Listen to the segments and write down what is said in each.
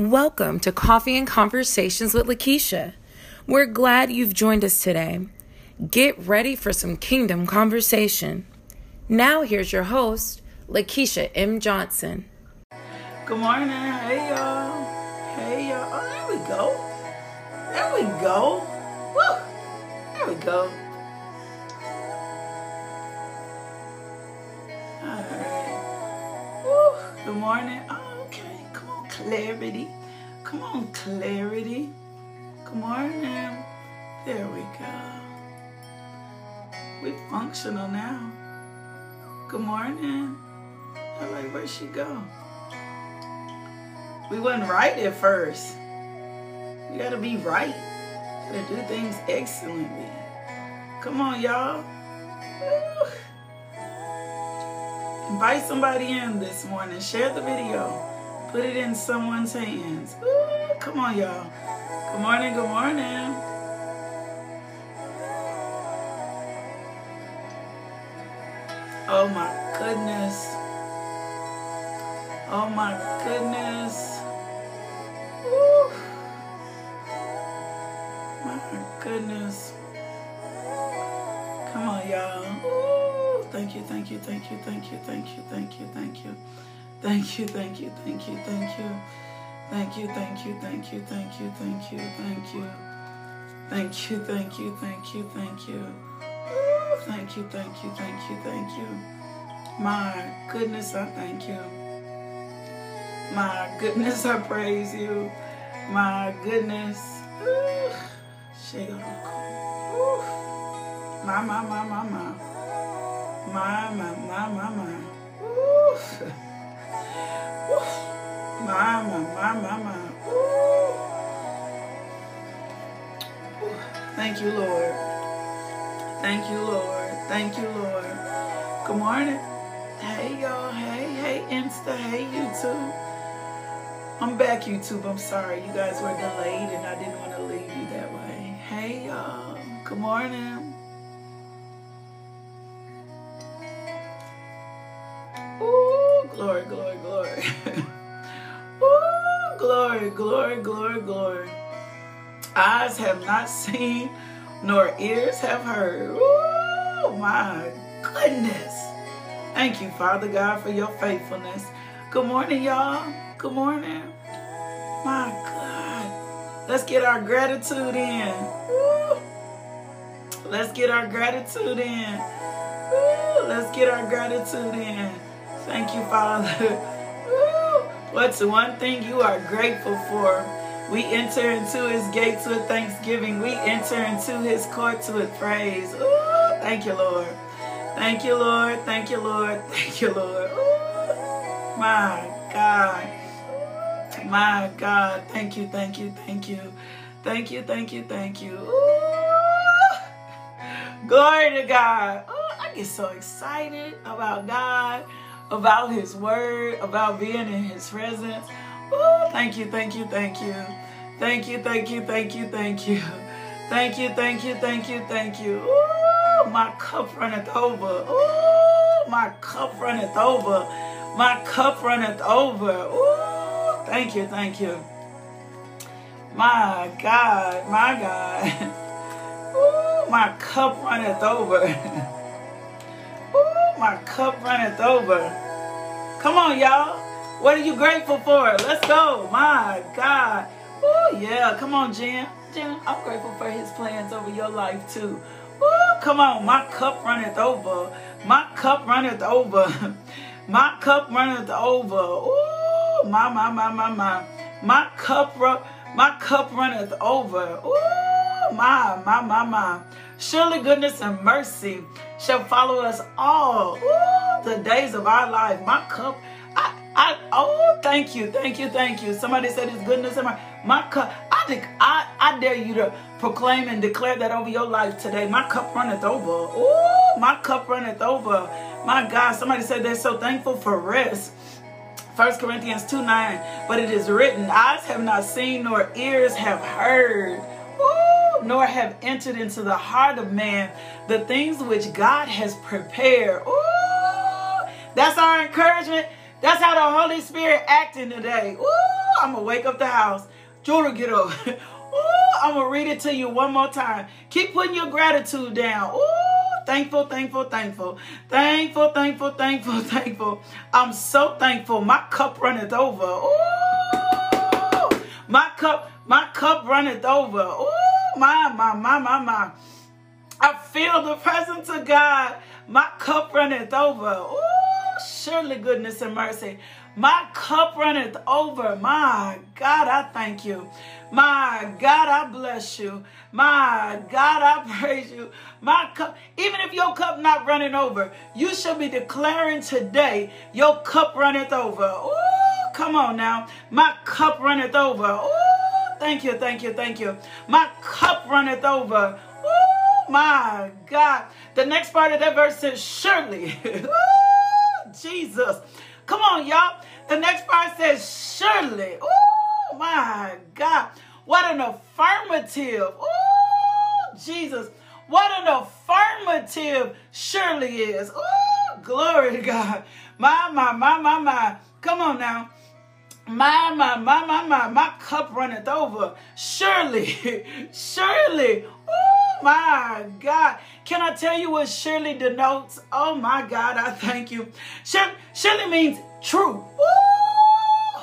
Welcome to Coffee and Conversations with Lakeisha. We're glad you've joined us today. Get ready for some kingdom conversation. Now, here's your host, Lakeisha M. Johnson. Good morning. Hey, y'all. Hey, y'all. Oh, there we go. There we go. Woo. There we go. Woo. Good morning. Clarity. Come on, clarity. Come on now. There we go. We functional now. Good morning. I'm like, where'd she go? We wasn't right at first. We gotta be right. Gotta do things excellently. Come on, y'all. Invite somebody in this morning. Share the video. Put it in someone's hands. Woo. Come on, y'all. Good morning, good morning. Oh my goodness. Oh my goodness. Woo. My goodness. Come on, y'all. Woo. Thank you, thank you, thank you, thank you, thank you, thank you, thank you. Thank you, thank you, thank you, thank you. Thank you, thank you, thank you, thank you, thank you, thank you. Thank you, thank you, thank you, thank you. Thank you, thank you, thank you, thank you. My goodness, I thank you. My goodness, I praise you. My goodness. Ooh. My, my, my, my, my. My, my, my, my, my. Ooh. My. Ooh. Ooh. Thank you, Lord. Thank you, Lord. Thank you, Lord. Good morning. Hey, y'all. Hey, hey, Insta. Hey, YouTube. I'm back, YouTube. I'm sorry. You guys were delayed and I didn't want to leave you that way. Hey, y'all. Good morning. Glory, glory, glory. Ooh, glory, glory, glory, glory. Eyes have not seen, nor ears have heard. Ooh, my goodness. Thank you, Father God, for your faithfulness. Good morning, y'all. Good morning. My God. Let's get our gratitude in. Woo. Let's get our gratitude in. Woo. Let's get our gratitude in. Thank you, Father. What's one thing you are grateful for? We enter into his gates with thanksgiving. We enter into his courts with praise. Ooh, thank you, Lord. Thank you, Lord. Thank you, Lord. Thank you, Lord. Ooh, my God. My God. Thank you, thank you, thank you. Thank you, thank you, thank you. Ooh. Glory to God. Ooh, I get so excited about God, about His Word, about being in His presence. Ooh, thank you, thank you, thank you. Thank you, thank you, thank you, thank you. Thank you, thank you, thank you, thank you. Ooh, my cup runneth over. Ooh, my cup runneth over. My cup runneth over. Ooh, thank you, thank you. My God, my God. Ooh, my cup runneth over. Ooh, my cup runneth over. Come on, y'all. What are you grateful for? Let's go. My God. Oh, yeah. Come on, Jen. Jen, I'm grateful for his plans over your life, too. Oh, come on. My cup runneth over. My cup runneth over. My cup runneth over. Oh, my, my, my, my, my. My cup, ru- my cup runneth over. Oh, my, my, my, my. Surely goodness and mercy shall follow us all Ooh, the days of our life. My cup, I, I, oh, thank you, thank you, thank you. Somebody said it's goodness and mercy. My cup, I, think I, I dare you to proclaim and declare that over your life today. My cup runneth over. Oh, my cup runneth over. My God, somebody said they're so thankful for rest. 1 Corinthians 2 9, but it is written, eyes have not seen, nor ears have heard. Ooh, nor have entered into the heart of man the things which God has prepared. Ooh, that's our encouragement. That's how the Holy Spirit acting today. Ooh, I'm gonna wake up the house. Jordan, get up. Ooh, I'm gonna read it to you one more time. Keep putting your gratitude down. Ooh, thankful, thankful, thankful, thankful, thankful, thankful, thankful. I'm so thankful. My cup runneth over. Ooh, my cup, my cup runneth over. Ooh, my, my, my, my, my. I feel the presence of God. My cup runneth over. Ooh, surely goodness and mercy. My cup runneth over. My God, I thank you. My God, I bless you. My God, I praise you. My cup, even if your cup not running over, you should be declaring today your cup runneth over. Ooh, come on now. My cup runneth over. Ooh, thank you, thank you, thank you. My cup runneth over. Ooh, my God. The next part of that verse says, surely. Ooh, Jesus. Come on, y'all. The next part says, surely. Oh, my God. What an affirmative. Oh, Jesus. What an affirmative surely is. Oh, glory to God. My, my, my, my, my. Come on now. My, my, my, my, my, my cup runneth over. Surely, surely. Oh, my God. Can I tell you what surely denotes? Oh, my God, I thank you. Surely, means true. Ooh.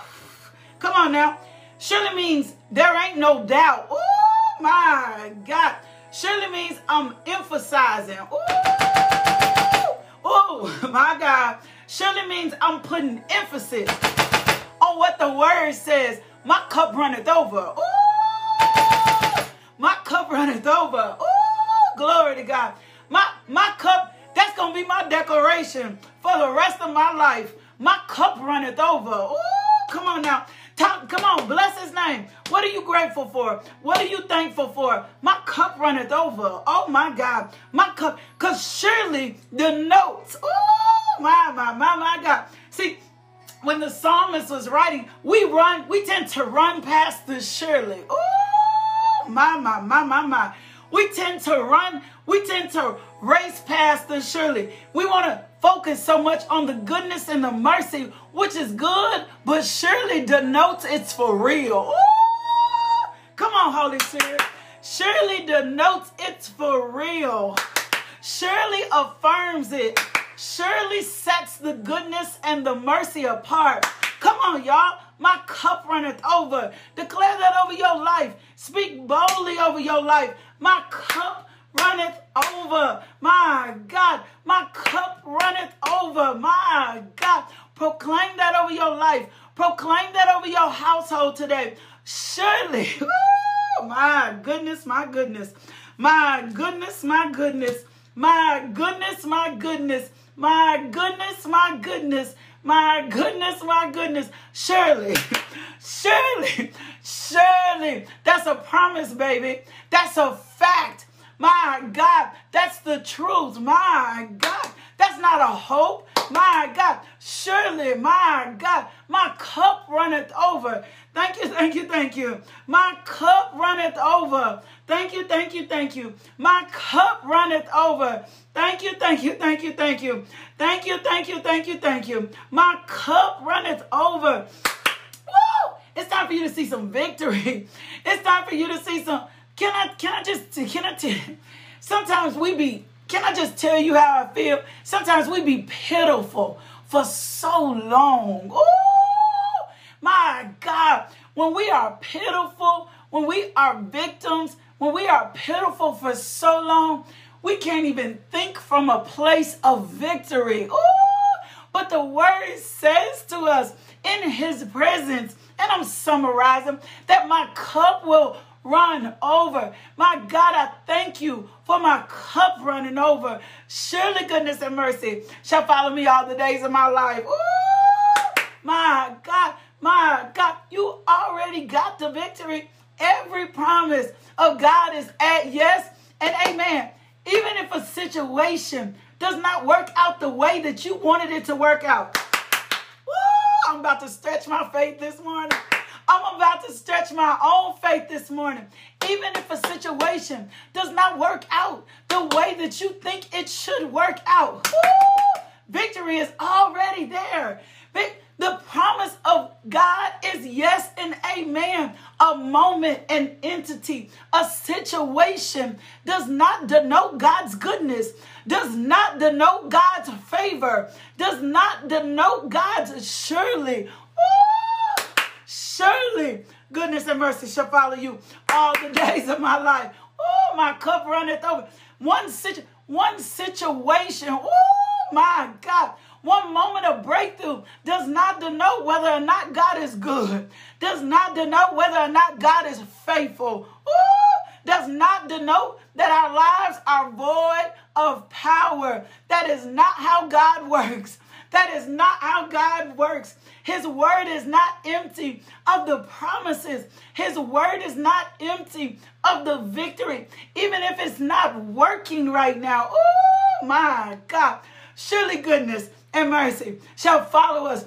Come on now. Surely means there ain't no doubt. Oh, my God. Surely means I'm emphasizing. Oh, my God. Surely means I'm putting emphasis what the word says. My cup runneth over. Ooh, my cup runneth over. Ooh, glory to God. My my cup, that's gonna be my declaration for the rest of my life. My cup runneth over. Ooh, come on now. Talk, come on, bless his name. What are you grateful for? What are you thankful for? My cup runneth over. Oh my God. My cup, because surely the notes. Oh my, my, my, my God. See, when the psalmist was writing, we run, we tend to run past the surely. Oh, my, my, my, my, my. We tend to run, we tend to race past the surely. We want to focus so much on the goodness and the mercy, which is good, but surely denotes it's for real. Ooh, come on, Holy Spirit. Surely denotes it's for real. Surely affirms it surely the goodness and the mercy apart. Come on, y'all. My cup runneth over. Declare that over your life. Speak boldly over your life. My cup runneth over. My God, my cup runneth over. My God, proclaim that over your life. Proclaim that over your household today. Surely, my goodness, my goodness, my goodness, my goodness, my goodness, my goodness. My goodness, my goodness, my goodness, my goodness. Surely, surely, surely. That's a promise, baby. That's a fact. My God, that's the truth. My God, that's not a hope. My God, surely, my God, my cup runneth over. Thank you, thank you, thank you. My cup runneth over. Thank you, thank you, thank you. My cup runneth over. Thank you, thank you, thank you, thank you. Thank you, thank you, thank you, thank you. My cup runneth over. Woo! It's time for you to see some victory. It's time for you to see some. Can I can I just can I tell sometimes we be can I just tell you how I feel? Sometimes we be pitiful for so long. Ooh, my God. When we are pitiful, when we are victims, when we are pitiful for so long, we can't even think from a place of victory. Ooh, but the word says to us in his presence, and I'm summarizing, that my cup will run over. My God, I thank you for my cup running over. Surely goodness and mercy shall follow me all the days of my life. Ooh, my God, my God, you already got the victory. Every promise of God is at yes and amen. Even if a situation does not work out the way that you wanted it to work out. Woo, I'm about to stretch my faith this morning. I'm about to stretch my own faith this morning. Even if a situation does not work out the way that you think it should work out, woo, victory is already there. The promise of God is yes and amen. a moment, an entity, a situation does not denote God's goodness, does not denote God's favor, does not denote God's surely. Ooh, surely goodness and mercy shall follow you all the days of my life. Oh, my cup runneth over. One, situ- one situation, oh my God, one moment of breakthrough does not denote whether or not God is good, does not denote whether or not God is faithful, Ooh, does not denote that our lives are void of power. That is not how God works. That is not how God works. His word is not empty of the promises. His word is not empty of the victory. Even if it's not working right now. Oh my God. Surely goodness and mercy shall follow us.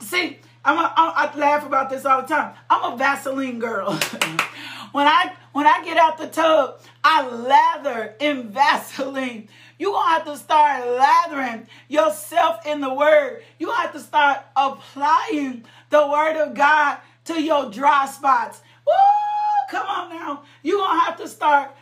See, I'm a, I, I laugh about this all the time. I'm a Vaseline girl. when I when I get out the tub, I lather in Vaseline. You're going to have to start lathering yourself in the word. You have to start applying the word of God to your dry spots. Woo! Come on now. You're going to have to start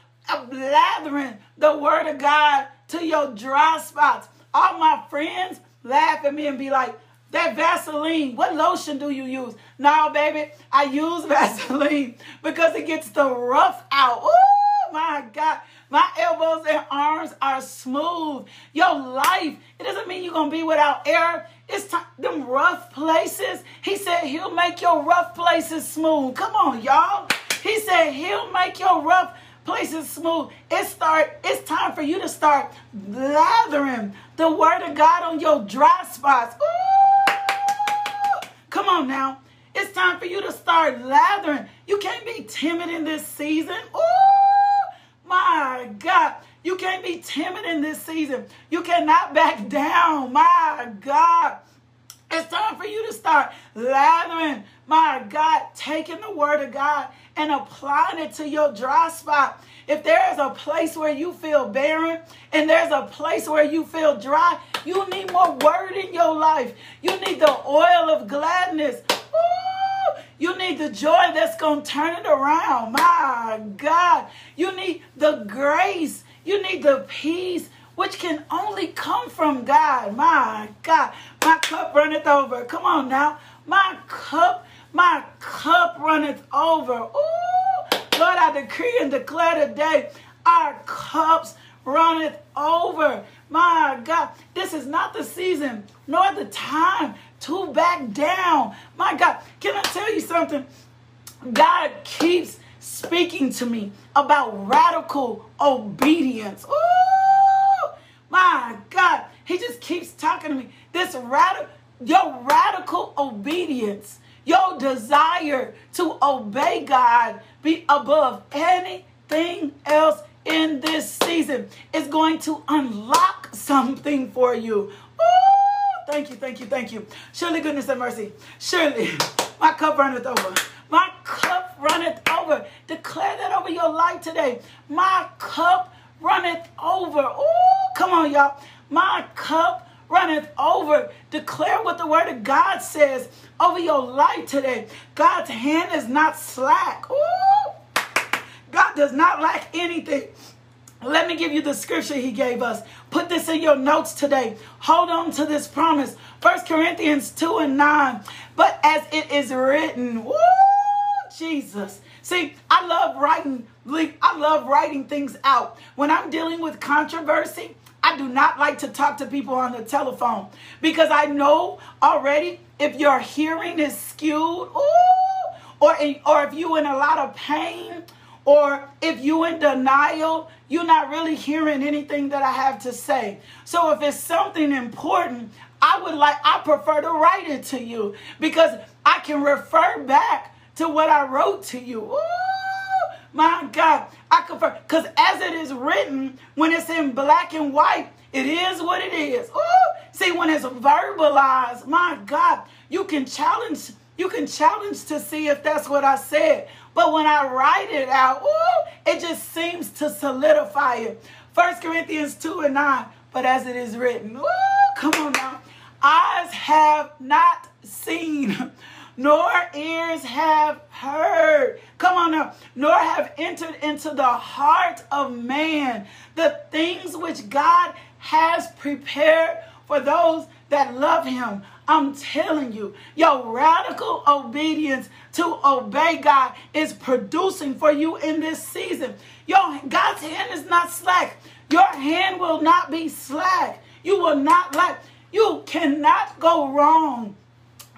lathering the word of God to your dry spots. All my friends laugh at me and be like, that Vaseline, what lotion do you use? No, baby, I use Vaseline because it gets the rough out. Oh my God. My elbows and arms are smooth. Your life, it doesn't mean you're going to be without air. It's time, them rough places. He said he'll make your rough places smooth. Come on, y'all. He said he'll make your rough places smooth. It start. It's time for you to start lathering the word of God on your dry spots. Ooh, come on now. It's time for you to start lathering. You can't be timid in this season. Ooh. My God. You can't be timid in this season. You cannot back down. My God. It's time for you to start lathering, my God, taking the word of God and applying it to your dry spot. If there is a place where you feel barren and there's a place where you feel dry, you need more word in your life. You need the oil of gladness. You need the joy that's going to turn it around. My God. You need the grace. You need the peace, which can only come from God. My God. My cup runneth over. Come on now. My cup, my cup runneth over. Ooh, Lord, I decree and declare today our cups runneth over. My God, this is not the season nor the time to back down. My God, can I tell you something? God keeps speaking to me about radical obedience. Ooh, my God, He just keeps talking to me. This radical, your radical obedience, your desire to obey God, be above anything else in this season is going to unlock something for you. Ooh, thank you, thank you, thank you. Surely goodness and mercy. Surely my cup runneth over. My cup runneth over. Declare that over your life today. My cup runneth over. Ooh, come on, y'all. My cup runneth over. Declare what the word of God says over your life today. God's hand is not slack. Ooh. God does not lack anything. Let me give you the scripture he gave us. Put this in your notes today. Hold on to this promise. First Corinthians 2 and 9. But as it is written, woo, Jesus. See, I love writing, I love writing things out. When I'm dealing with controversy, I do not like to talk to people on the telephone because I know already if your hearing is skewed, ooh, or, or if you're in a lot of pain, or if you in denial, you're not really hearing anything that I have to say. So if it's something important, I would like I prefer to write it to you because I can refer back to what I wrote to you. Ooh, my God, I confirm. because as it is written, when it's in black and white, it is what it is. Ooh, see, when it's verbalized, my God, you can challenge. You can challenge to see if that's what I said. But when I write it out, ooh, it just seems to solidify it. First Corinthians 2 and 9. But as it is written, ooh, come on now. Eyes have not seen, nor ears have heard. Come on now. Nor have entered into the heart of man the things which God has prepared for those that love him. I'm telling you, your radical obedience to obey God is producing for you in this season. Your God's hand is not slack. Your hand will not be slack. You will not lack. You cannot go wrong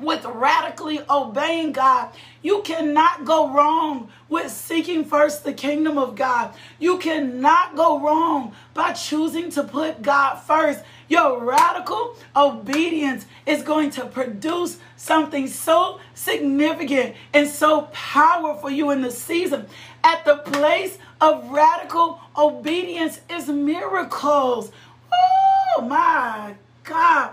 with radically obeying God. You cannot go wrong with seeking first the kingdom of God. You cannot go wrong by choosing to put God first. Your radical obedience is going to produce something so significant and so powerful you in the season. At the place of radical obedience is miracles. Oh my God.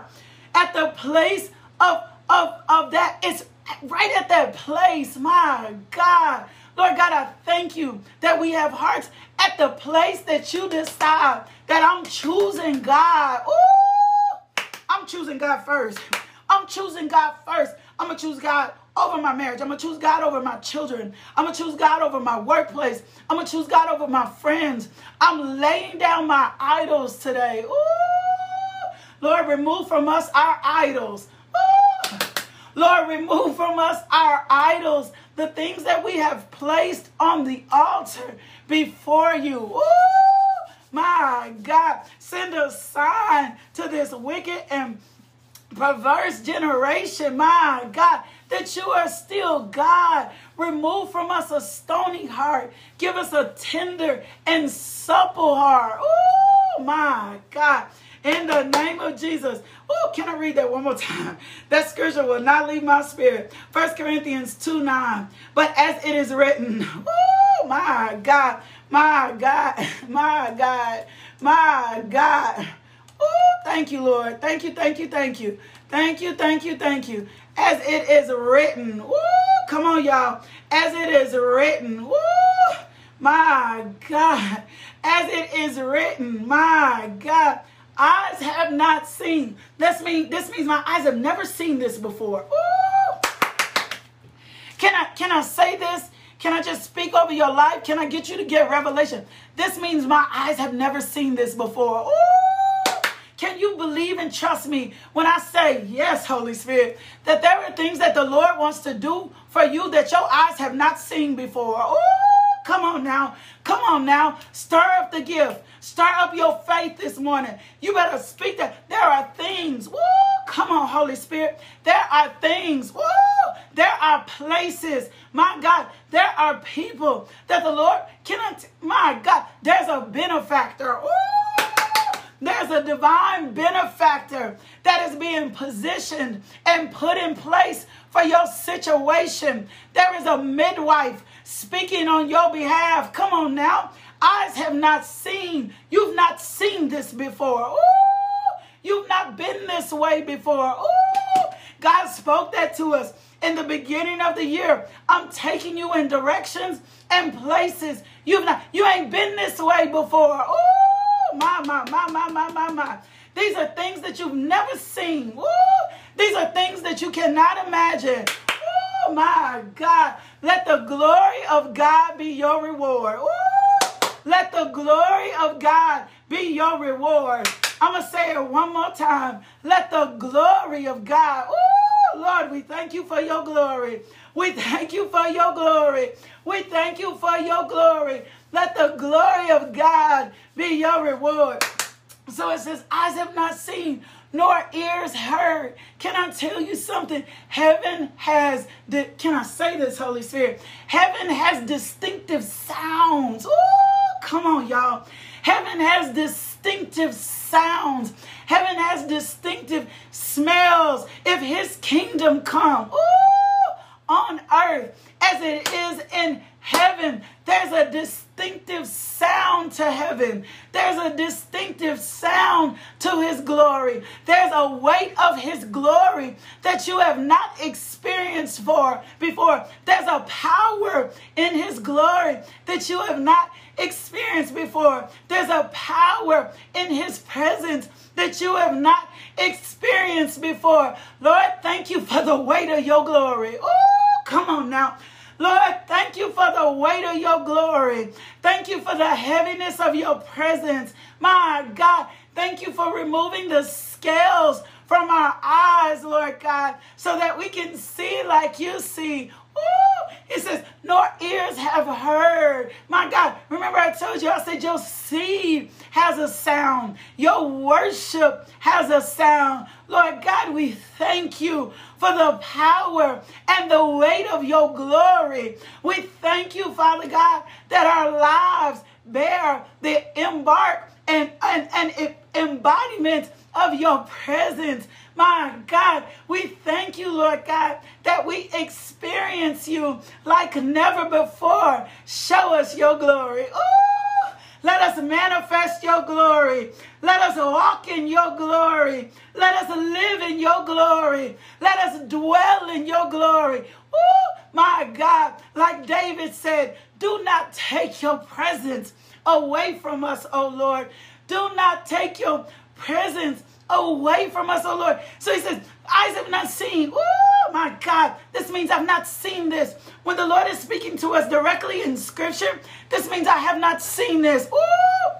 At the place of of, of that. It's right at that place. My God. Lord God, I thank you that we have hearts at the place that you decide that I'm choosing God. Ooh, I'm choosing God first. I'm choosing God first. I'm going to choose God over my marriage. I'm going to choose God over my children. I'm going to choose God over my workplace. I'm going to choose God over my friends. I'm laying down my idols today. Ooh, Lord, remove from us our idols. Lord, remove from us our idols, the things that we have placed on the altar before you. Ooh, my God, send a sign to this wicked and perverse generation, my God, that you are still God. Remove from us a stony heart. Give us a tender and supple heart. Oh, my God in the name of Jesus. Oh, can I read that one more time? That scripture will not leave my spirit. First Corinthians 2 9. But as it is written, oh my God, my God, my God, my God. Oh, thank you, Lord. Thank you, thank you, thank you. Thank you, thank you, thank you. As it is written. Oh, come on, y'all. As it is written. Oh, my God. As it is written. My God eyes have not seen. This means this means my eyes have never seen this before. Ooh. Can I can I say this? Can I just speak over your life? Can I get you to get revelation? This means my eyes have never seen this before. Ooh. Can you believe and trust me when I say, yes, Holy Spirit, that there are things that the Lord wants to do for you that your eyes have not seen before? Ooh, come on now. Come on now. Stir up the gift. Stir up your faith this morning. You better speak that. There are things. Woo! Come on, Holy Spirit. There are things. Woo! There are places. My God, there are people that the Lord cannot. My God, there's a benefactor. Woo! There's a divine benefactor that is being positioned and put in place for your situation. There is a midwife speaking on your behalf. Come on now eyes have not seen. You've not seen this before. Ooh, you've not been this way before. Ooh, God spoke that to us in the beginning of the year. I'm taking you in directions and places you've not. You ain't been this way before. Ooh, my my my my my my my. These are things that you've never seen. Ooh, these are things that you cannot imagine. Oh my God. Let the glory of God be your reward. Ooh. Let the glory of God be your reward. I'm going to say it one more time. Let the glory of God. Oh, Lord, we thank you for your glory. We thank you for your glory. We thank you for your glory. Let the glory of God be your reward. So it says, eyes have not seen, nor ears heard. Can I tell you something? Heaven has, the, can I say this, Holy Spirit? Heaven has distinctive sounds. Ooh, come on, y'all. Heaven has distinctive sounds. Heaven has distinctive smells. If his kingdom come, ooh, on earth as it is in heaven. There's a distinctive sound to heaven. There's a distinctive sound to his glory. There's a weight of his glory that you have not experienced for before. There's a power in his glory that you have not experienced before. There's a power in his presence that you have not experienced before. Lord, thank you for the weight of your glory. Oh, come on now. Lord, thank you for the weight of your glory. Thank you for the heaviness of your presence. My God, thank you for removing the scales from our eyes, Lord God, so that we can see like you see. Ooh, he says, nor ears have heard. My God, remember I told you, I said your seed has a sound. Your worship has a sound. Lord God, we thank you for the power and the weight of your glory. We thank you, Father God, that our lives bear the embark and, and, and embodiment of your presence. My God, we thank you, Lord God, that we experience you like never before. Show us your glory. Ooh, let us manifest your glory. Let us walk in your glory. Let us live in your glory. Let us dwell in your glory. Ooh, my God, like David said, do not take your presence away from us, O Lord. Do not take your presence away from us, oh Lord. So he says, Eyes have not seen. Oh my God. This means I've not seen this. When the Lord is speaking to us directly in scripture, this means I have not seen this. Oh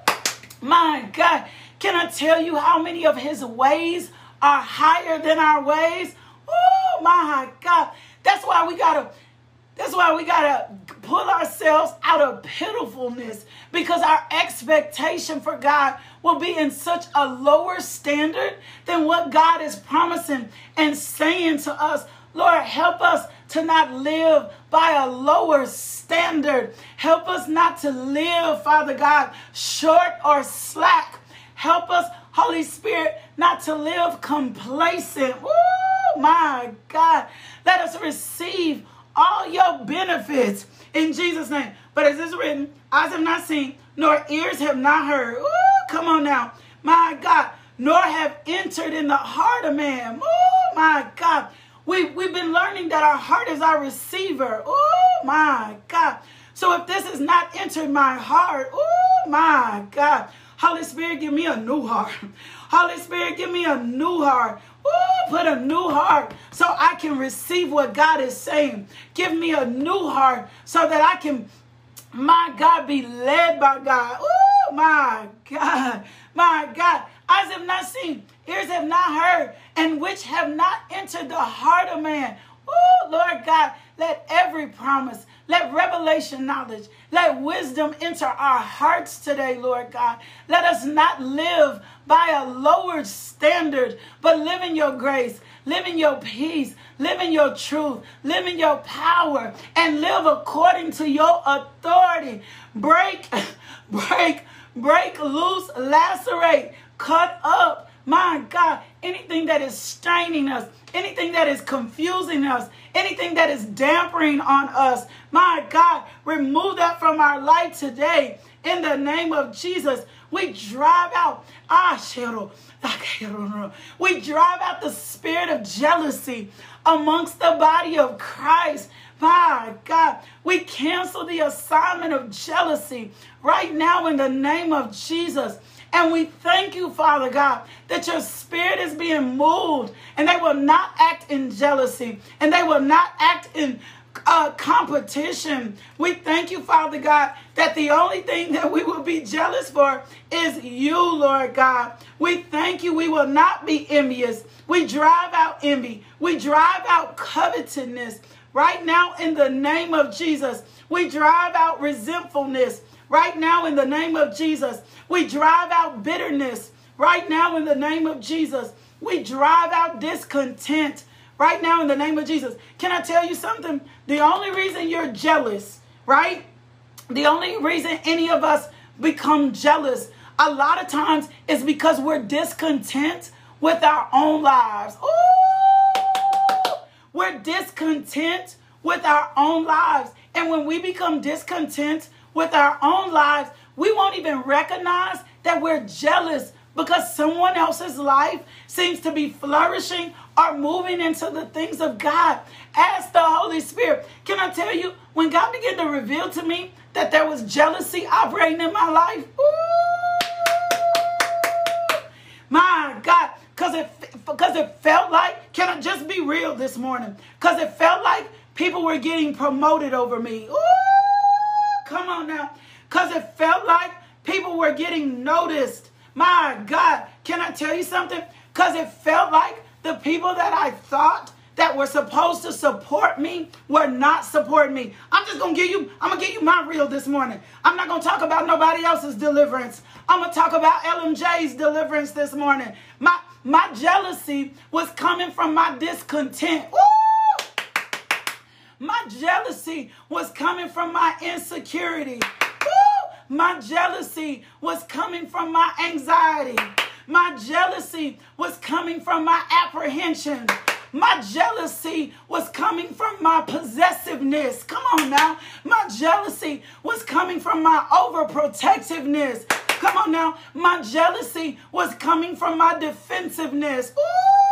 my God. Can I tell you how many of his ways are higher than our ways? Oh my God. That's why we gotta that's why we got to pull ourselves out of pitifulness because our expectation for God will be in such a lower standard than what God is promising and saying to us. Lord, help us to not live by a lower standard. Help us not to live, Father God, short or slack. Help us, Holy Spirit, not to live complacent. Oh, my God. Let us receive all your benefits in Jesus' name. But as is written, eyes have not seen, nor ears have not heard. Ooh, come on now. My God. Nor have entered in the heart of man. Oh, my God. We, we've been learning that our heart is our receiver. Oh, my God. So if this has not entered my heart, oh, my God. Holy Spirit, give me a new heart. Holy Spirit, give me a new heart. Ooh, put a new heart so I can receive what God is saying. Give me a new heart so that I can, my God, be led by God. Oh, my God. My God. Eyes have not seen, ears have not heard, and which have not entered the heart of man. Oh, Lord God, let every promise, let revelation knowledge, let wisdom enter our hearts today, Lord God. Let us not live by a lowered standard, but live in your grace, live in your peace, live in your truth, live in your power, and live according to your authority. Break, break, break loose, lacerate, cut up. My God, anything that is straining us, anything that is confusing us, anything that is dampering on us, my God, remove that from our life today in the name of Jesus. We drive out, ah, we drive out the spirit of jealousy amongst the body of Christ. My God, we cancel the assignment of jealousy right now in the name of Jesus. And we thank you, Father God, that your spirit is being moved and they will not act in jealousy and they will not act in uh, competition. We thank you, Father God, that the only thing that we will be jealous for is you, Lord God. We thank you. We will not be envious. We drive out envy. We drive out covetousness. Right now, in the name of Jesus, we drive out resentfulness. Right now, in the name of Jesus, we drive out bitterness. Right now, in the name of Jesus, we drive out discontent right now in the name of Jesus. Can I tell you something? The only reason you're jealous, right? The only reason any of us become jealous a lot of times is because we're discontent with our own lives. Ooh! We're discontent with our own lives. And when we become discontent with our own lives, we won't even recognize that we're jealous because someone else's life seems to be flourishing or moving into the things of God. Ask the Holy Spirit. Can I tell you, when God began to reveal to me that there was jealousy operating in my life, ooh, my God, because it because it felt like, can I just be real this morning? Because it felt like people were getting promoted over me. Ooh, come on now. Because it felt like people were getting noticed. My God, can I tell you something? Because it felt like the people that I thought that were supposed to support me were not supporting me. I'm just gonna give you, I'm gonna give you my real this morning. I'm not gonna talk about nobody else's deliverance. I'm gonna talk about LMJ's deliverance this morning. My my jealousy was coming from my discontent. My jealousy was coming from my insecurity. Woo! My jealousy was coming from my anxiety. My jealousy was coming from my apprehension. My jealousy was coming from my possessiveness. Come on now. My jealousy was coming from my overprotectiveness. Come on now. My jealousy was coming from my defensiveness. Ooh,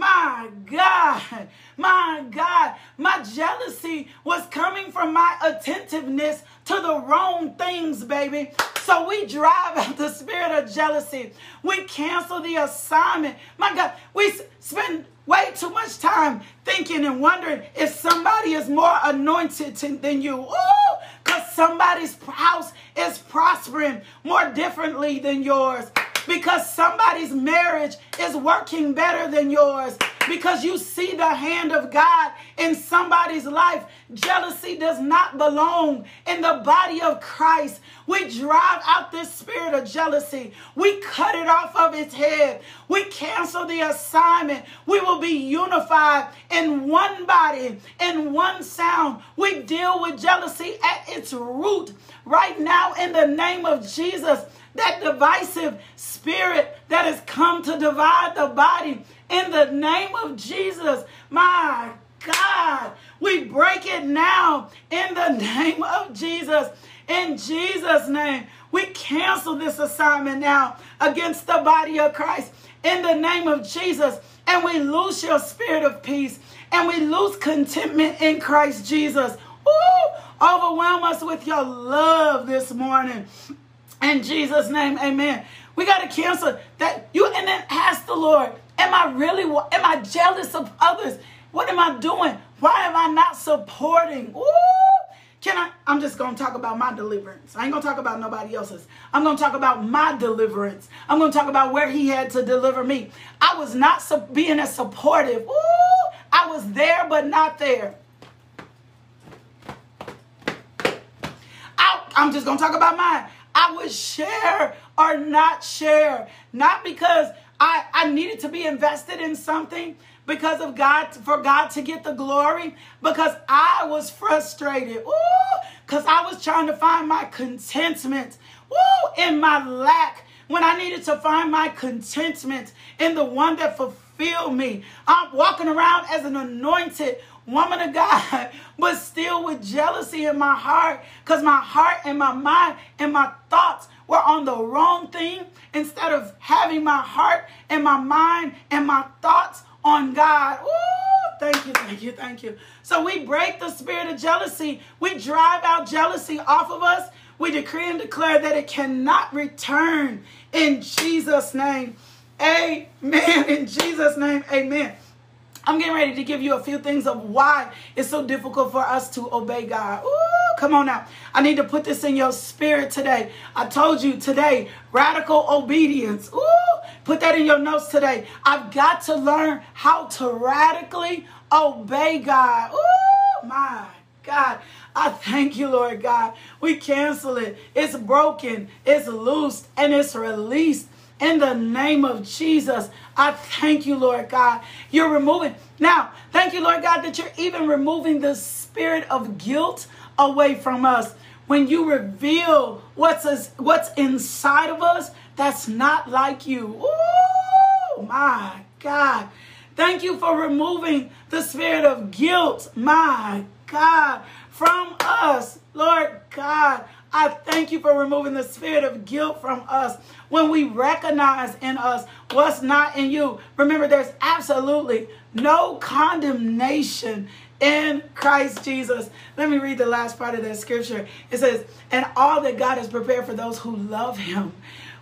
my God. My God. My jealousy was coming from my attentiveness to the wrong things, baby. So we drive out the spirit of jealousy. We cancel the assignment. My God, we spend way too much time thinking and wondering if somebody is more anointed than you. Ooh, because somebody's house is prospering more differently than yours. Because somebody's marriage is working better than yours. Because you see the hand of God in somebody's life. Jealousy does not belong in the body of Christ. We drive out this spirit of jealousy. We cut it off of its head. We cancel the assignment. We will be unified in one body, in one sound. We deal with jealousy at its root right now in the name of Jesus. That divisive spirit that has come to divide the body in the name of Jesus. My God, we break it now in the name of Jesus. In Jesus' name, we cancel this assignment now against the body of Christ in the name of Jesus. And we lose your spirit of peace and we lose contentment in Christ Jesus. Ooh, overwhelm us with your love this morning. In Jesus' name, amen. We got to cancel that. You and then ask the Lord, am I really, am I jealous of others? What am I doing? Why am I not supporting? Ooh, can I? I'm just going to talk about my deliverance. I ain't going to talk about nobody else's. I'm going to talk about my deliverance. I'm going to talk about where he had to deliver me. I was not being as supportive. Ooh, I was there, but not there. I, I'm just going to talk about mine. I would share or not share, not because I, I needed to be invested in something, because of God, for God to get the glory, because I was frustrated. Ooh, because I was trying to find my contentment. Ooh, in my lack. When I needed to find my contentment in the one that fulfilled me. I'm walking around as an anointed woman of God, but still with jealousy in my heart because my heart and my mind and my thoughts were on the wrong thing instead of having my heart and my mind and my thoughts on God. Ooh, thank you, thank you, thank you. So we break the spirit of jealousy. We drive out jealousy off of us. We decree and declare that it cannot return in Jesus' name. Amen. In Jesus' name, amen. I'm getting ready to give you a few things of why it's so difficult for us to obey God. Ooh, come on now. I need to put this in your spirit today. I told you today, radical obedience. Ooh, put that in your notes today. I've got to learn how to radically obey God. Ooh, my God. I thank you, Lord God. We cancel it. It's broken, it's loosed, and it's released in the name of Jesus. I thank you, Lord God. You're removing. Now, thank you, Lord God, that you're even removing the spirit of guilt away from us. When you reveal what's, what's inside of us that's not like you. Oh, my God. Thank you for removing the spirit of guilt, my God, from us. Lord God, I thank you for removing the spirit of guilt from us when we recognize in us what's not in you. Remember, there's absolutely no condemnation in Christ Jesus. Let me read the last part of that scripture. It says, And all that God has prepared for those who love Him.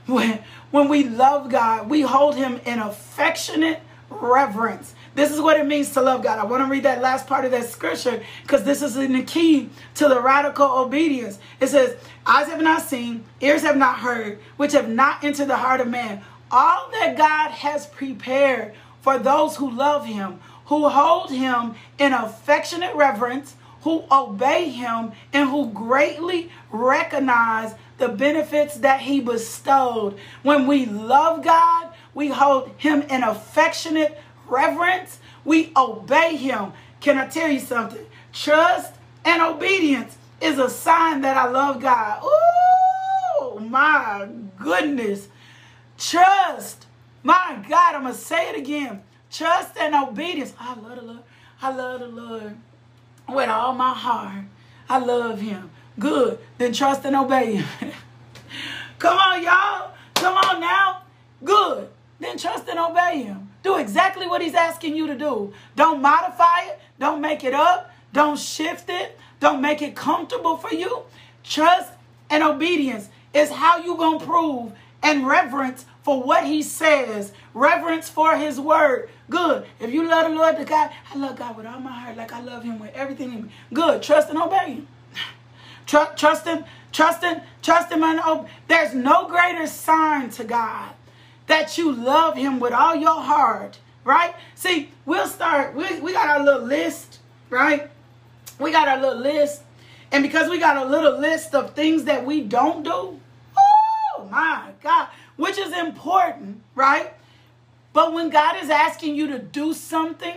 When, when we love God, we hold Him in affectionate reverence. This is what it means to love God. I want to read that last part of that scripture because this is in the key to the radical obedience. It says, Eyes have not seen, ears have not heard, which have not entered the heart of man. All that God has prepared for those who love him, who hold him in affectionate reverence, who obey him, and who greatly recognize the benefits that he bestowed. When we love God, we hold him in affectionate reverence, we obey him. Can I tell you something? Trust and obedience is a sign that I love God. Oh my goodness. Trust. My God, I'm going to say it again. Trust and obedience. I love the Lord. I love the Lord with all my heart. I love him. Good. Then trust and obey him. Come on, y'all. Come on now. Good. Then trust and obey him. Do exactly what he's asking you to do. Don't modify it. Don't make it up. Don't shift it. Don't make it comfortable for you. Trust and obedience is how you going to prove and reverence for what he says, reverence for his word. Good. If you love the Lord, the God, I love God with all my heart, like I love him with everything. Good. Trust and obey him. Trust, trust him, trust him, trust him and. There's no greater sign to God that you love him with all your heart, right? See, we'll start, we, we got our little list, right? We got our little list. And because we got a little list of things that we don't do, oh my God, which is important, right? But when God is asking you to do something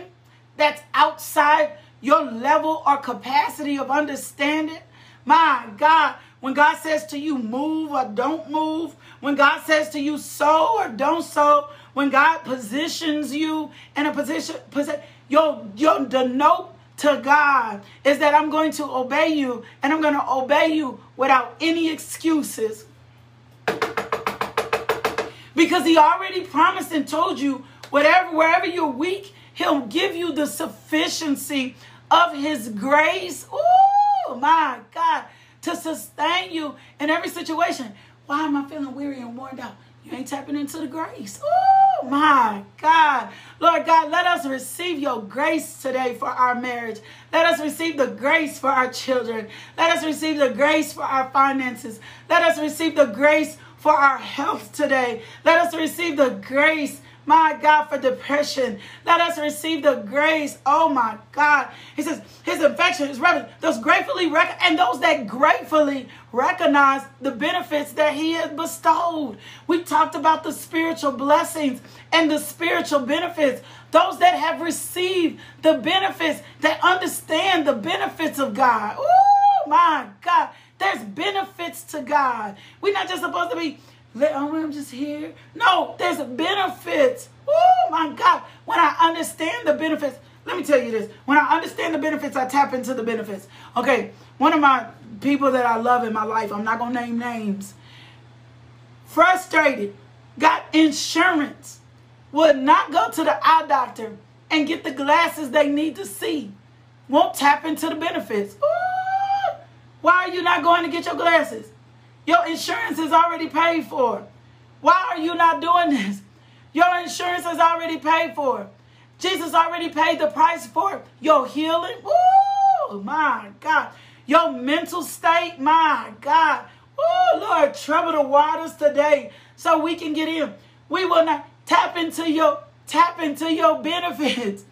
that's outside your level or capacity of understanding, my God, when God says to you, move or don't move, when God says to you, sow or don't sow, when God positions you in a position, position your, your, the note to God is that I'm going to obey you and I'm going to obey you without any excuses. Because he already promised and told you whatever wherever you're weak, he'll give you the sufficiency of his grace. Oh my God to sustain you in every situation. Why am I feeling weary and worn out? You ain't tapping into the grace. Oh my God. Lord God, let us receive your grace today for our marriage. Let us receive the grace for our children. Let us receive the grace for our finances. Let us receive the grace for our health today. Let us receive the grace my God, for depression. Let us receive the grace. Oh my God. He says, his affection is reverent. Those gratefully rec- and those that gratefully recognize the benefits that he has bestowed. We talked about the spiritual blessings and the spiritual benefits. Those that have received the benefits, that understand the benefits of God. Oh my God. There's benefits to God. We're not just supposed to be oh, I'm just here. No, there's benefits. Oh my God. When I understand the benefits, let me tell you this. When I understand the benefits, I tap into the benefits. Okay, one of my people that I love in my life, I'm not going to name names, frustrated, got insurance, would not go to the eye doctor and get the glasses they need to see. Won't tap into the benefits. Ooh, why are you not going to get your glasses? Your insurance is already paid for. Why are you not doing this? Your insurance is already paid for. Jesus already paid the price for your healing. Oh My God. Your mental state. My God. Oh, Lord, trouble the waters today so we can get in. We will not tap into your tap into your benefits.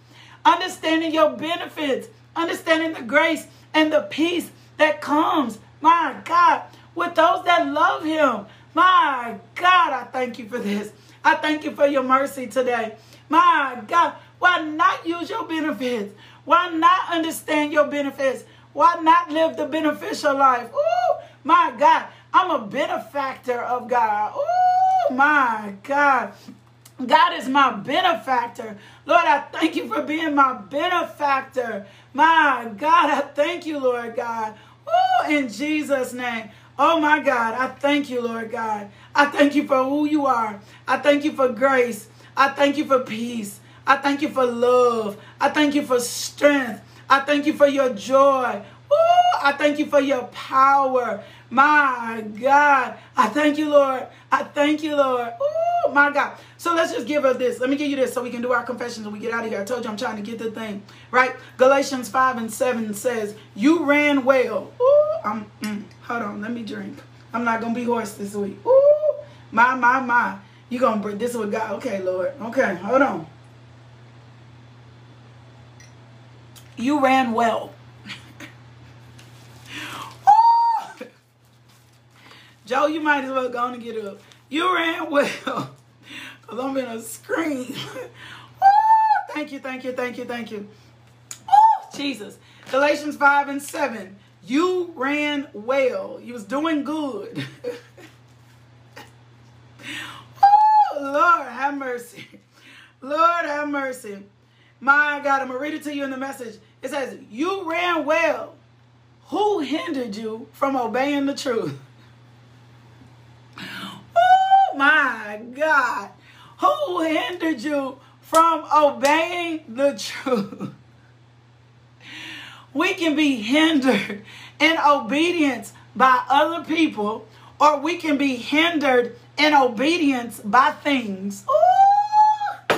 Understanding your benefits. Understanding the grace and the peace that comes. My God with those that love him. My God, I thank you for this. I thank you for your mercy today. My God, why not use your benefits? Why not understand your benefits? Why not live the beneficial life? Ooh, my God, I'm a benefactor of God. Ooh, my God. God is my benefactor. Lord, I thank you for being my benefactor. My God, I thank you, Lord God. In Jesus' name. Oh my God, I thank you, Lord God. I thank you for who you are. I thank you for grace. I thank you for peace. I thank you for love. I thank you for strength. I thank you for your joy. Ooh, I thank you for your power. My God. I thank you, Lord. I thank you, Lord. Ooh, Woo, my God. So let's just give her this. Let me give you this so we can do our confessions and we get out of here. I told you I'm trying to get the thing. Right? Galatians 5 and 7 says, You ran well. Ooh, I'm, mm, hold on. Let me drink. I'm not going to be hoarse this week. Ooh, my, my, my. You going to bring this with God. Okay, Lord. Okay, hold on. You ran well. Joe, you might as well go on and get up. You ran well. Because I'm to scream. thank you, thank you, thank you, thank you. Oh, Jesus. Galatians 5 and 7. You ran well. You was doing good. oh, Lord, have mercy. Lord, have mercy. My God, I'm going to read it to you in the message. It says, You ran well. Who hindered you from obeying the truth? My God. Who hindered you from obeying the truth? We can be hindered in obedience by other people, or we can be hindered in obedience by things. Ooh.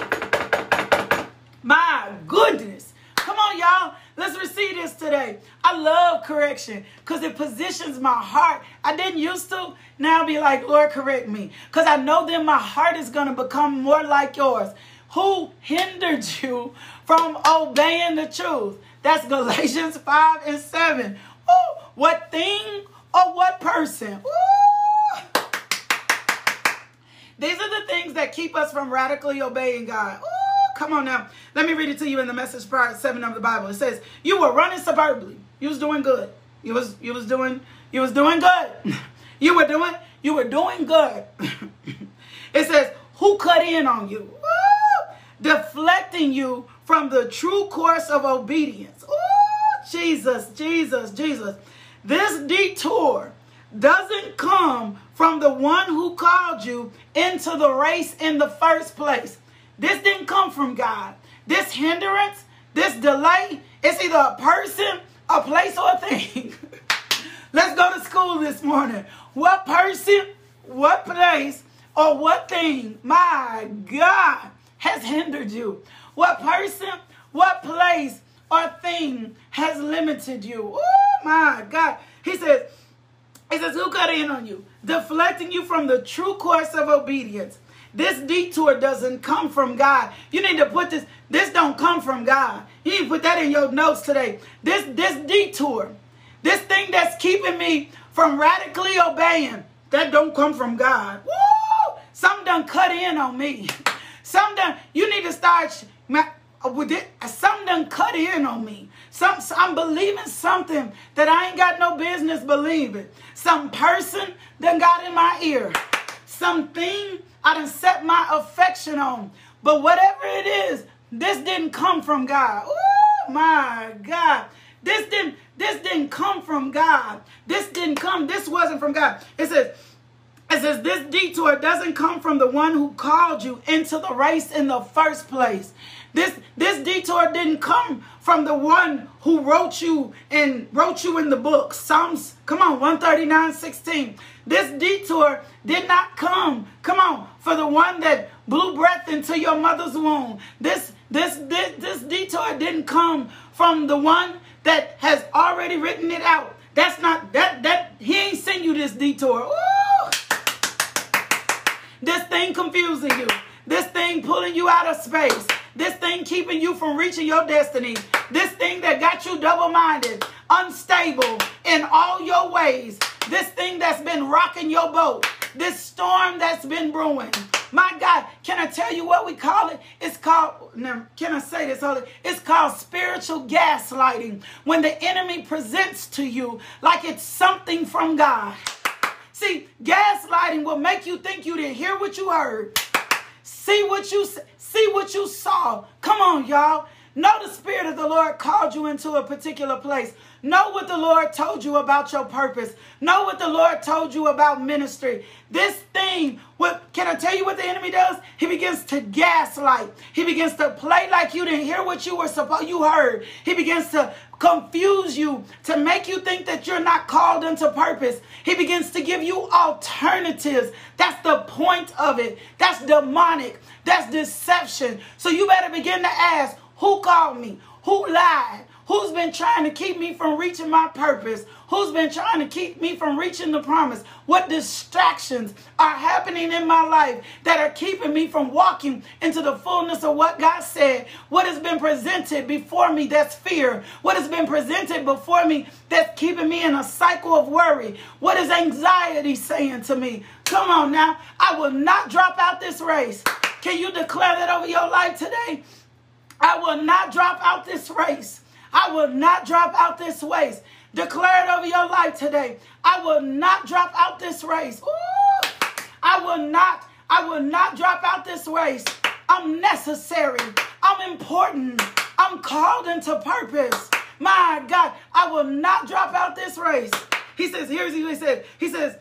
My goodness. Come on, y'all. Let's receive this today. I love correction because it positions my heart. I didn't used to. Now be like, Lord, correct me. Because I know then my heart is going to become more like yours. Who hindered you from obeying the truth? That's Galatians 5 and 7. Ooh, what thing or what person? Ooh. These are the things that keep us from radically obeying God. Ooh. Come on now. Let me read it to you in the message part seven of the Bible. It says, You were running superbly. You was doing good. You was you was doing you was doing good. you were doing you were doing good. it says, Who cut in on you? Deflecting you from the true course of obedience. Ooh, Jesus, Jesus, Jesus. This detour doesn't come from the one who called you into the race in the first place. This didn't come from God. This hindrance, this delay, it's either a person, a place, or a thing. Let's go to school this morning. What person, what place, or what thing, my God, has hindered you? What person, what place, or thing has limited you? Oh my God. He says, he says, who cut in on you? Deflecting you from the true course of obedience. This detour doesn't come from God. You need to put this, this don't come from God. You need to put that in your notes today. This, this detour, this thing that's keeping me from radically obeying, that don't come from God. Woo! Done cut in on me. Some done, you need to start, uh, with it, some done cut in on me. Some, I'm believing something that I ain't got no business believing. Some person done got in my ear. Something I done set my affection on. But whatever it is, this didn't come from God. Oh my God. This didn't this didn't come from God. This didn't come. This wasn't from God. It says says this detour doesn't come from the one who called you into the race in the first place. This this detour didn't come from the one who wrote you and wrote you in the book. Psalms, come on, 139, 16. This detour did not come, come on, for the one that blew breath into your mother's womb. This this this, this detour didn't come from the one that has already written it out. That's not that that he ain't sent you this detour. Ooh! This thing confusing you. This thing pulling you out of space. This thing keeping you from reaching your destiny. This thing that got you double minded, unstable in all your ways. This thing that's been rocking your boat. This storm that's been brewing. My God, can I tell you what we call it? It's called, now, can I say this? Holy? It's called spiritual gaslighting. When the enemy presents to you like it's something from God. See, gaslighting will make you think you didn't hear what you heard. See what you see what you saw. Come on, y'all. Know the Spirit of the Lord called you into a particular place. Know what the Lord told you about your purpose. Know what the Lord told you about ministry. This thing, what can I tell you what the enemy does? He begins to gaslight. He begins to play like you didn't hear what you were supposed you heard. He begins to confuse you, to make you think that you're not called into purpose. He begins to give you alternatives. That's the point of it. That's demonic. That's deception. So you better begin to ask, who called me? Who lied? Who's been trying to keep me from reaching my purpose? Who's been trying to keep me from reaching the promise? What distractions are happening in my life that are keeping me from walking into the fullness of what God said? What has been presented before me that's fear? What has been presented before me that's keeping me in a cycle of worry? What is anxiety saying to me? Come on now. I will not drop out this race. Can you declare that over your life today? I will not drop out this race. I will not drop out this race. Declare it over your life today. I will not drop out this race. Ooh, I will not, I will not drop out this race. I'm necessary. I'm important. I'm called into purpose. My God, I will not drop out this race. He says, here's what he said. He says,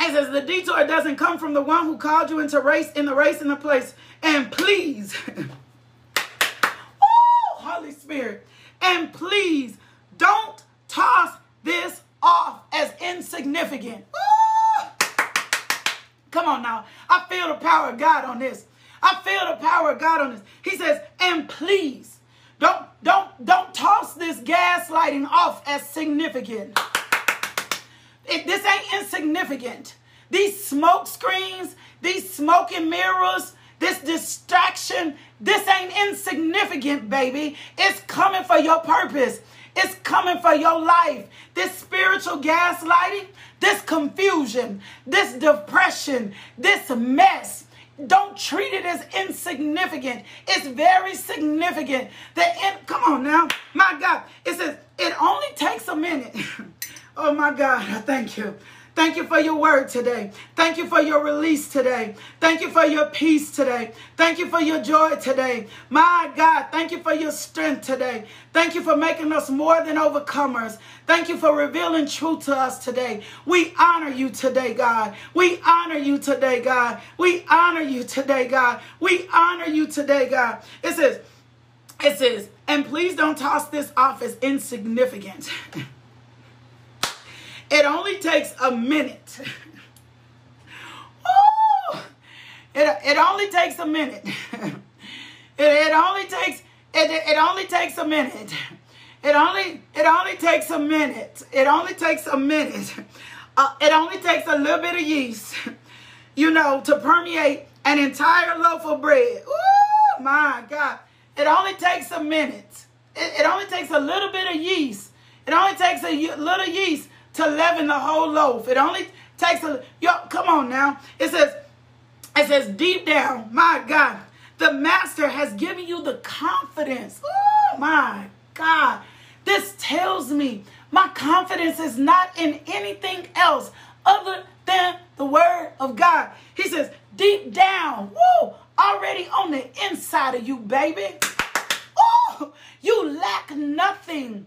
he says, the detour doesn't come from the one who called you into race in the race in the place. And please, Holy Spirit, and please don't toss this off as insignificant. Ah! Come on now. I feel the power of God on this. I feel the power of God on this. He says, and please don't don't don't toss this gaslighting off as significant. It, this ain't insignificant. These smoke screens, these smoking mirrors, this distraction, this ain't insignificant, baby. It's coming for your purpose. It's coming for your life. This spiritual gaslighting, this confusion, this depression, this mess. Don't treat it as insignificant. It's very significant. The in, come on now, my God. It says it only takes a minute. oh my God, thank you. Thank you for your word today. Thank you for your release today. Thank you for your peace today. Thank you for your joy today. My God, thank you for your strength today. Thank you for making us more than overcomers. Thank you for revealing truth to us today. We honor you today, God. We honor you today, God. We honor you today, God. We honor you today, God. It says, it says, and please don't toss this off as insignificant. It only takes a minute. Ooh, it, it only takes a minute. it, it only takes it, it only takes a minute. It only it only takes a minute. It only takes a minute. Uh, it only takes a little bit of yeast, you know, to permeate an entire loaf of bread. Oh my God! It only takes a minute. It, it only takes a little bit of yeast. It only takes a little yeast to leaven the whole loaf. It only takes a yo, come on now. It says, it says deep down, my God, the master has given you the confidence. Oh my God. This tells me my confidence is not in anything else other than the word of God. He says, deep down, woo, already on the inside of you, baby. Oh, you lack nothing.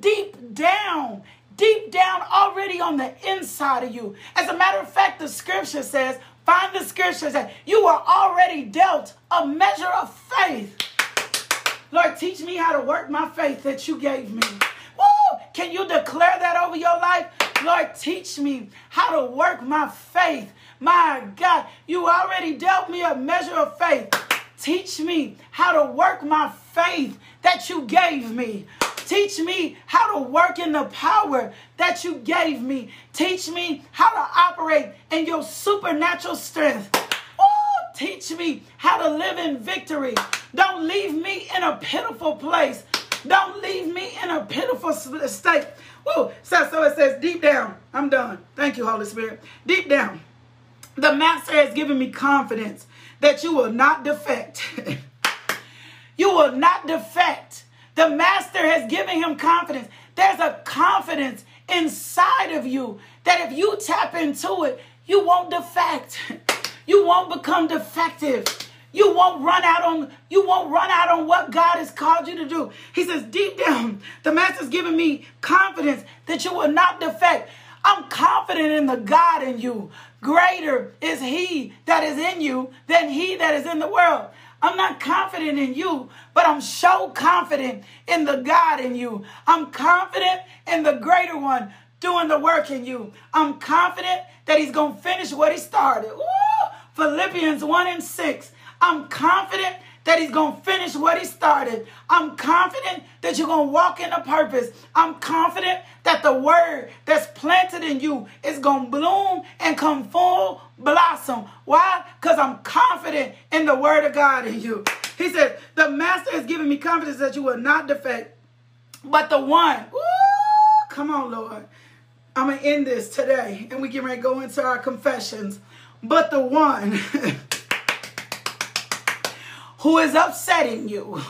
Deep down, deep down already on the inside of you. As a matter of fact, the scripture says, find the scripture that you are already dealt a measure of faith. Lord, teach me how to work my faith that you gave me. Woo! Can you declare that over your life? Lord, teach me how to work my faith. My God, you already dealt me a measure of faith. Teach me how to work my faith that you gave me. Teach me how to work in the power that you gave me. Teach me how to operate in your supernatural strength. Oh, teach me how to live in victory. Don't leave me in a pitiful place. Don't leave me in a pitiful state. Woo. So, so it says deep down, I'm done. Thank you, Holy Spirit. Deep down, the Master has given me confidence that you will not defect. you will not defect. The master has given him confidence. There's a confidence inside of you that if you tap into it, you won't defect. You won't become defective. You won't run out on you won't run out on what God has called you to do. He says, deep down, the master's giving me confidence that you will not defect. I'm confident in the God in you. Greater is he that is in you than he that is in the world. I'm not confident in you, but I'm so confident in the God in you. I'm confident in the greater one doing the work in you. I'm confident that he's going to finish what he started. Woo! Philippians 1 and 6. I'm confident that he's going to finish what he started. I'm confident that you're going to walk in a purpose. I'm confident that the word that's planted in you is going to bloom and come full blossom. Why? Because I'm confident in the word of God in you. He says, The master has given me confidence that you will not defect, but the one. Woo, come on, Lord. I'm going to end this today and we can ready to go into our confessions. But the one. who is upsetting you.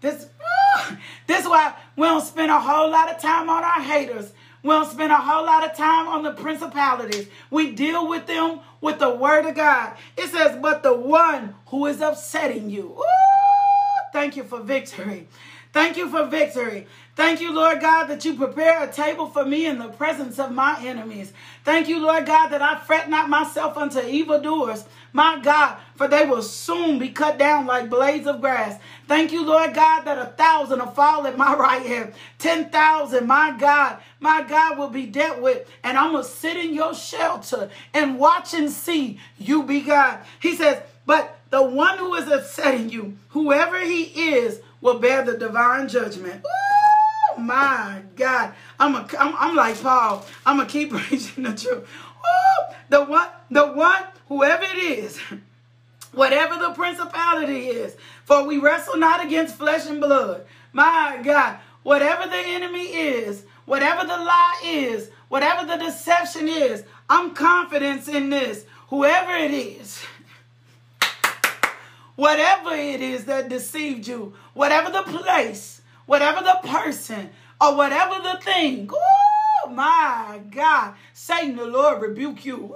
This, this is why we don't spend a whole lot of time on our haters. We don't spend a whole lot of time on the principalities. We deal with them with the word of God. It says, but the one who is upsetting you. Thank you for victory. Thank you for victory. Thank you, Lord God, that you prepare a table for me in the presence of my enemies. Thank you, Lord God, that I fret not myself unto evildoers. My God, for they will soon be cut down like blades of grass. Thank you, Lord God, that a thousand will fall at my right hand. Ten thousand, my God, my God will be dealt with. And I'm going to sit in your shelter and watch and see you be God. He says, but the one who is upsetting you, whoever he is, will bear the divine judgment. Ooh, my God. I'm, a, I'm, I'm like Paul. I'm to keep preaching the truth. Ooh, the one, the one whoever it is, whatever the principality is, for we wrestle not against flesh and blood. My God, whatever the enemy is, whatever the lie is, whatever the deception is, I'm confident in this. Whoever it is, whatever it is that deceived you, whatever the place, whatever the person, or whatever the thing, oh my God, Satan, the Lord rebuke you.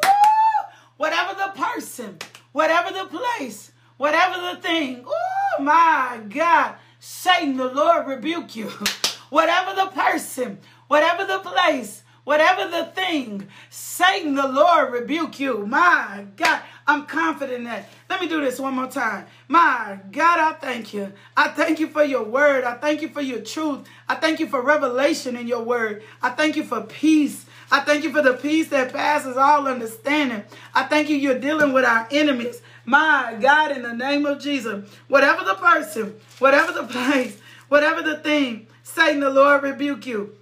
Whatever the person, whatever the place, whatever the thing. Oh my God. Satan, the Lord rebuke you. whatever the person, whatever the place, whatever the thing, Satan, the Lord rebuke you. My God, I'm confident in that. Let me do this one more time. My God, I thank you. I thank you for your word. I thank you for your truth. I thank you for revelation in your word. I thank you for peace. I thank you for the peace that passes all understanding. I thank you you're dealing with our enemies. My God, in the name of Jesus, whatever the person, whatever the place, whatever the thing, Satan, the Lord rebuke you.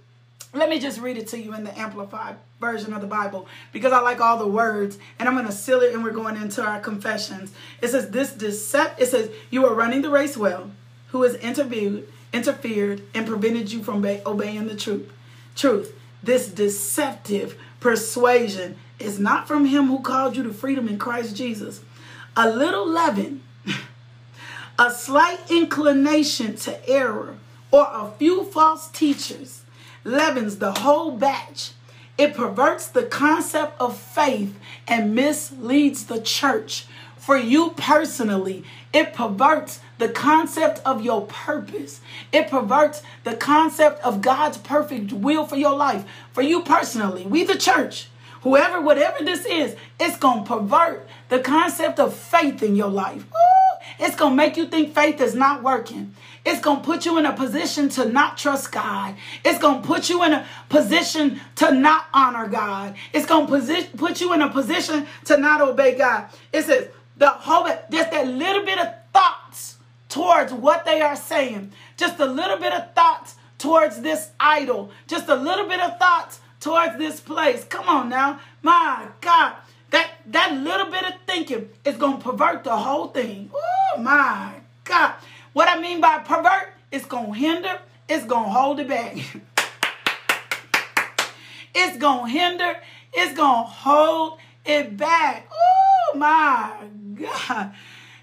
Let me just read it to you in the Amplified version of the Bible because I like all the words and I'm going to seal it and we're going into our confessions. It says, This decept, it says, You are running the race well, who has interviewed, interfered, and prevented you from obeying the truth. Truth. This deceptive persuasion is not from him who called you to freedom in Christ Jesus. A little leaven, a slight inclination to error, or a few false teachers leavens the whole batch. It perverts the concept of faith and misleads the church. For you personally, it perverts the concept of your purpose. It perverts the concept of God's perfect will for your life. For you personally, we the church, whoever, whatever this is, it's going to pervert the concept of faith in your life. Ooh, it's going to make you think faith is not working. It's going to put you in a position to not trust God. It's going to put you in a position to not honor God. It's going to put you in a position to not obey God. It says, the whole, just that little bit of thoughts towards what they are saying. Just a little bit of thoughts towards this idol. Just a little bit of thoughts towards this place. Come on now. My God. That that little bit of thinking is going to pervert the whole thing. Oh my God. What I mean by pervert, it's going to hinder, it's going to hold it back. it's going to hinder, it's going to hold it back. Oh my God.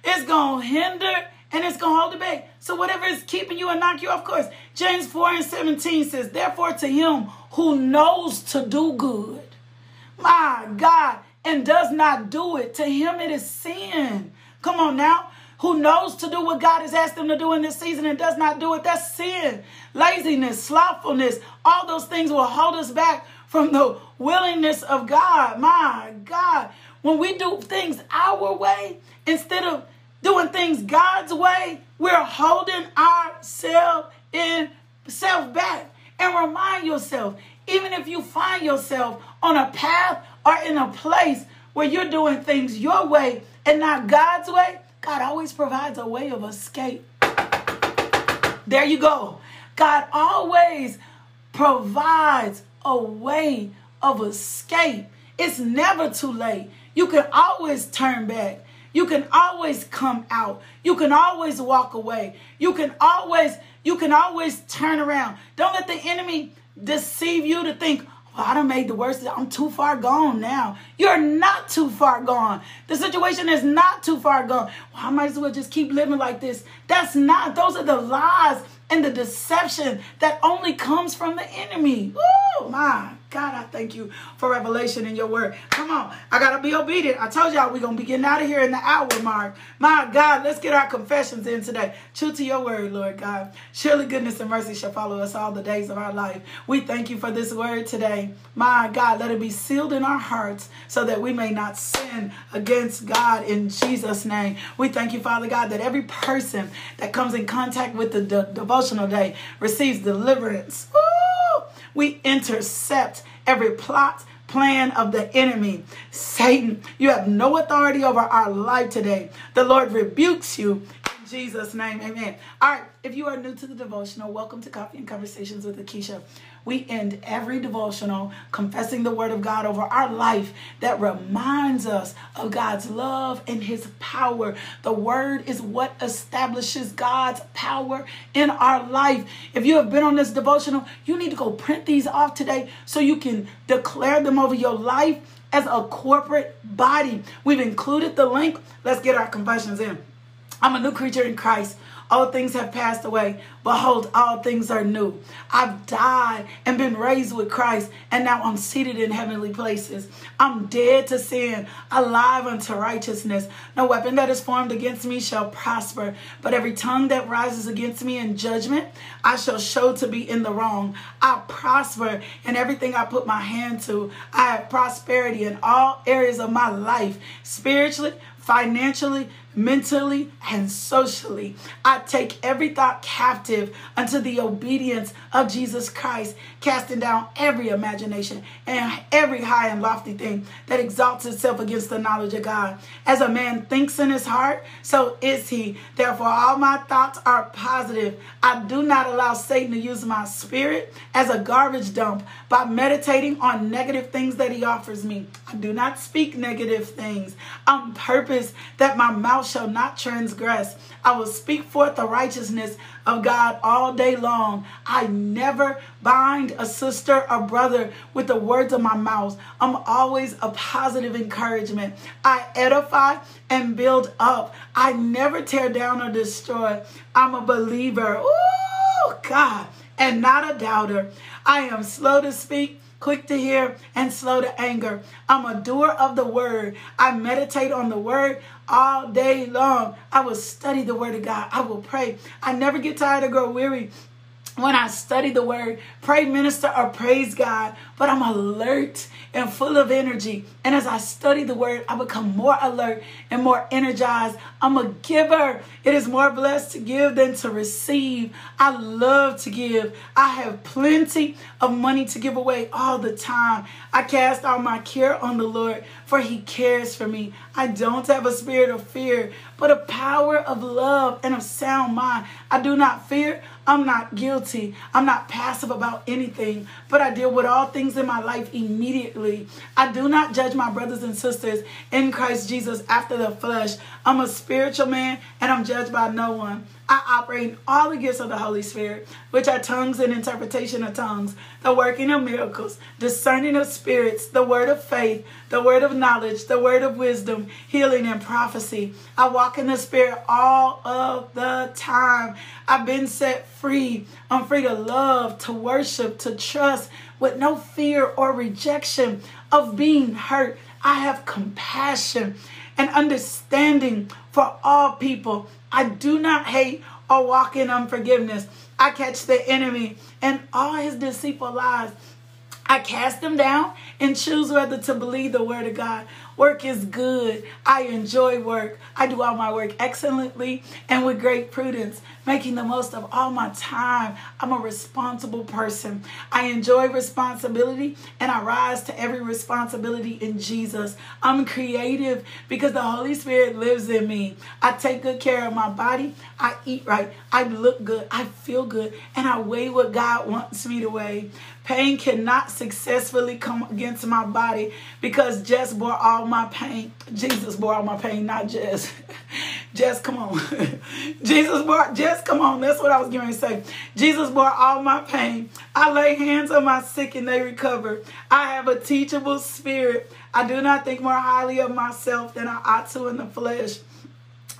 It's going to hinder and it's going to hold it back. So whatever is keeping you and knock you off course. James 4 and 17 says, Therefore to him who knows to do good, my God, and does not do it, to him it is sin. Come on now. Who knows to do what God has asked them to do in this season and does not do it? That's sin, laziness, slothfulness. All those things will hold us back from the willingness of God. My God. When we do things our way instead of doing things God's way, we're holding ourselves in self back. And remind yourself, even if you find yourself on a path or in a place where you're doing things your way and not God's way, God always provides a way of escape. There you go. God always provides a way of escape. It's never too late. You can always turn back. You can always come out. You can always walk away. You can always you can always turn around. Don't let the enemy deceive you to think, well, I done made the worst. I'm too far gone now. You're not too far gone. The situation is not too far gone. Well, I might as well just keep living like this. That's not. Those are the lies and the deception that only comes from the enemy. Oh my God, I thank you for revelation in your word. Come on, I gotta be obedient. I told y'all we're gonna be getting out of here in the hour mark. My God, let's get our confessions in today. True to your word, Lord God. Surely goodness and mercy shall follow us all the days of our life. We thank you for this word today. My God, let it be sealed in our hearts so that we may not sin against God in Jesus' name. We thank you, Father God, that every person that comes in contact with the de- devotional day receives deliverance. Woo! We intercept every plot, plan of the enemy. Satan, you have no authority over our life today. The Lord rebukes you in Jesus' name. Amen. All right. If you are new to the devotional, welcome to Coffee and Conversations with Lakeisha. We end every devotional confessing the word of God over our life that reminds us of God's love and his power. The word is what establishes God's power in our life. If you have been on this devotional, you need to go print these off today so you can declare them over your life as a corporate body. We've included the link. Let's get our confessions in. I'm a new creature in Christ. All things have passed away. Behold, all things are new. I've died and been raised with Christ, and now I'm seated in heavenly places. I'm dead to sin, alive unto righteousness. No weapon that is formed against me shall prosper, but every tongue that rises against me in judgment, I shall show to be in the wrong. I prosper in everything I put my hand to. I have prosperity in all areas of my life, spiritually, financially, mentally, and socially. I take every thought captive unto the obedience of Jesus Christ, casting down every imagination and every high and lofty thing that exalts itself against the knowledge of God. As a man thinks in his heart, so is he. Therefore, all my thoughts are positive. I do not allow Satan to use my spirit as a garbage dump by meditating on negative things that he offers me. I do not speak negative things on purpose that my mouth shall not transgress. I will speak forth the righteousness of God all day long. I never bind a sister or brother with the words of my mouth. I'm always a positive encouragement. I edify and build up. I never tear down or destroy. I'm a believer. Oh, God, and not a doubter. I am slow to speak quick to hear, and slow to anger. I'm a doer of the word. I meditate on the word all day long. I will study the word of God. I will pray. I never get tired or grow weary when I study the word, pray, minister, or praise God, but I'm alert and full of energy. And as I study the word, I become more alert and more energized. I'm a giver. It is more blessed to give than to receive. I love to give. I have plenty of money to give away all the time. I cast all my care on the Lord, for he cares for me. I don't have a spirit of fear, but a power of love and of sound mind. I do not fear. I'm not guilty. I'm not passive about anything, but I deal with all things in my life immediately. I do not judge my brothers and sisters in Christ Jesus after the flesh. I'm a spiritual man and I'm judged by no one. I operate in all the gifts of the Holy Spirit, which are tongues and interpretation of tongues, the working of miracles, discerning of spirits, the word of faith, the word of knowledge, the word of wisdom, healing, and prophecy. I walk in the Spirit all of the time. I've been set free. I'm free to love, to worship, to trust with no fear or rejection of being hurt. I have compassion and understanding for all people. I do not hate or walk in unforgiveness. I catch the enemy and all his deceitful lies. I cast them down and choose whether to believe the word of God. Work is good. I enjoy work. I do all my work excellently and with great prudence, making the most of all my time. I'm a responsible person. I enjoy responsibility and I rise to every responsibility in Jesus. I'm creative because the Holy Spirit lives in me. I take good care of my body. I eat right. I look good. I feel good. And I weigh what God wants me to weigh. Pain cannot successfully come against my body because Jess bore all my pain. Jesus bore all my pain, not Jess. Jess, come on. Jesus bore, Jess, come on. That's what I was going to say. Jesus bore all my pain. I lay hands on my sick and they recover. I have a teachable spirit. I do not think more highly of myself than I ought to in the flesh.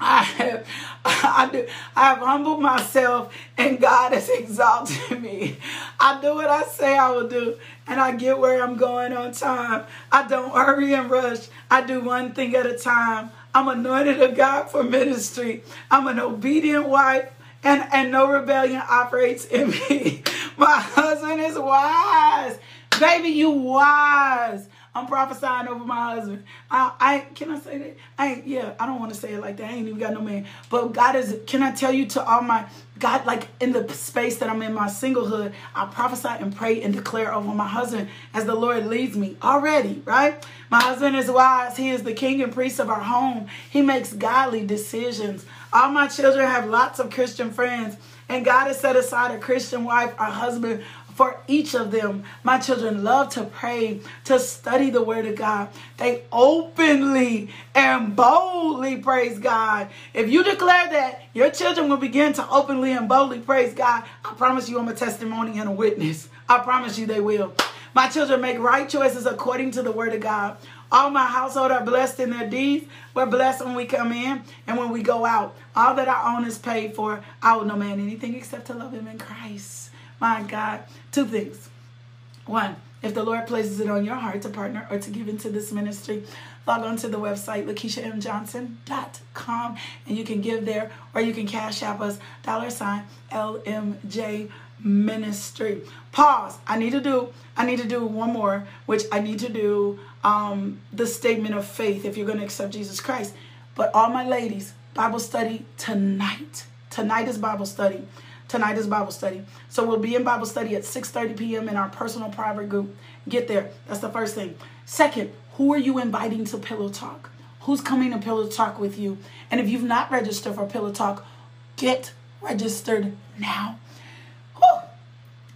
I have, I do, I have humbled myself and God has exalted me. I do what I say I will do and I get where I'm going on time. I don't hurry and rush. I do one thing at a time. I'm anointed of God for ministry. I'm an obedient wife and, and no rebellion operates in me. My husband is wise. Baby, you wise. I'm prophesying over my husband. I, I can I say that? I yeah, I don't want to say it like that. I ain't even got no man. But God is can I tell you to all my God, like in the space that I'm in my singlehood, I prophesy and pray and declare over my husband as the Lord leads me already, right? My husband is wise. He is the king and priest of our home. He makes godly decisions. All my children have lots of Christian friends. And God has set aside a Christian wife, a husband for each of them. My children love to pray, to study the Word of God. They openly and boldly praise God. If you declare that, your children will begin to openly and boldly praise God. I promise you, I'm a testimony and a witness. I promise you, they will. My children make right choices according to the Word of God. All my household are blessed in their deeds. We're blessed when we come in and when we go out. All that I own is paid for. I owe no man anything except to love him in Christ. My God. Two things. One, if the Lord places it on your heart to partner or to give into this ministry, log on to the website lakeishamjohnson.com and you can give there or you can cash app us dollar sign LMJ ministry. Pause. I need to do I need to do one more, which I need to do um, the statement of faith if you're going to accept Jesus Christ. But all my ladies, Bible study tonight. Tonight is Bible study. Tonight is Bible study. So we'll be in Bible study at 6:30 p.m. in our personal private group. Get there. That's the first thing. Second, who are you inviting to Pillow Talk? Who's coming to Pillow Talk with you? And if you've not registered for Pillow Talk, get registered now. Whew.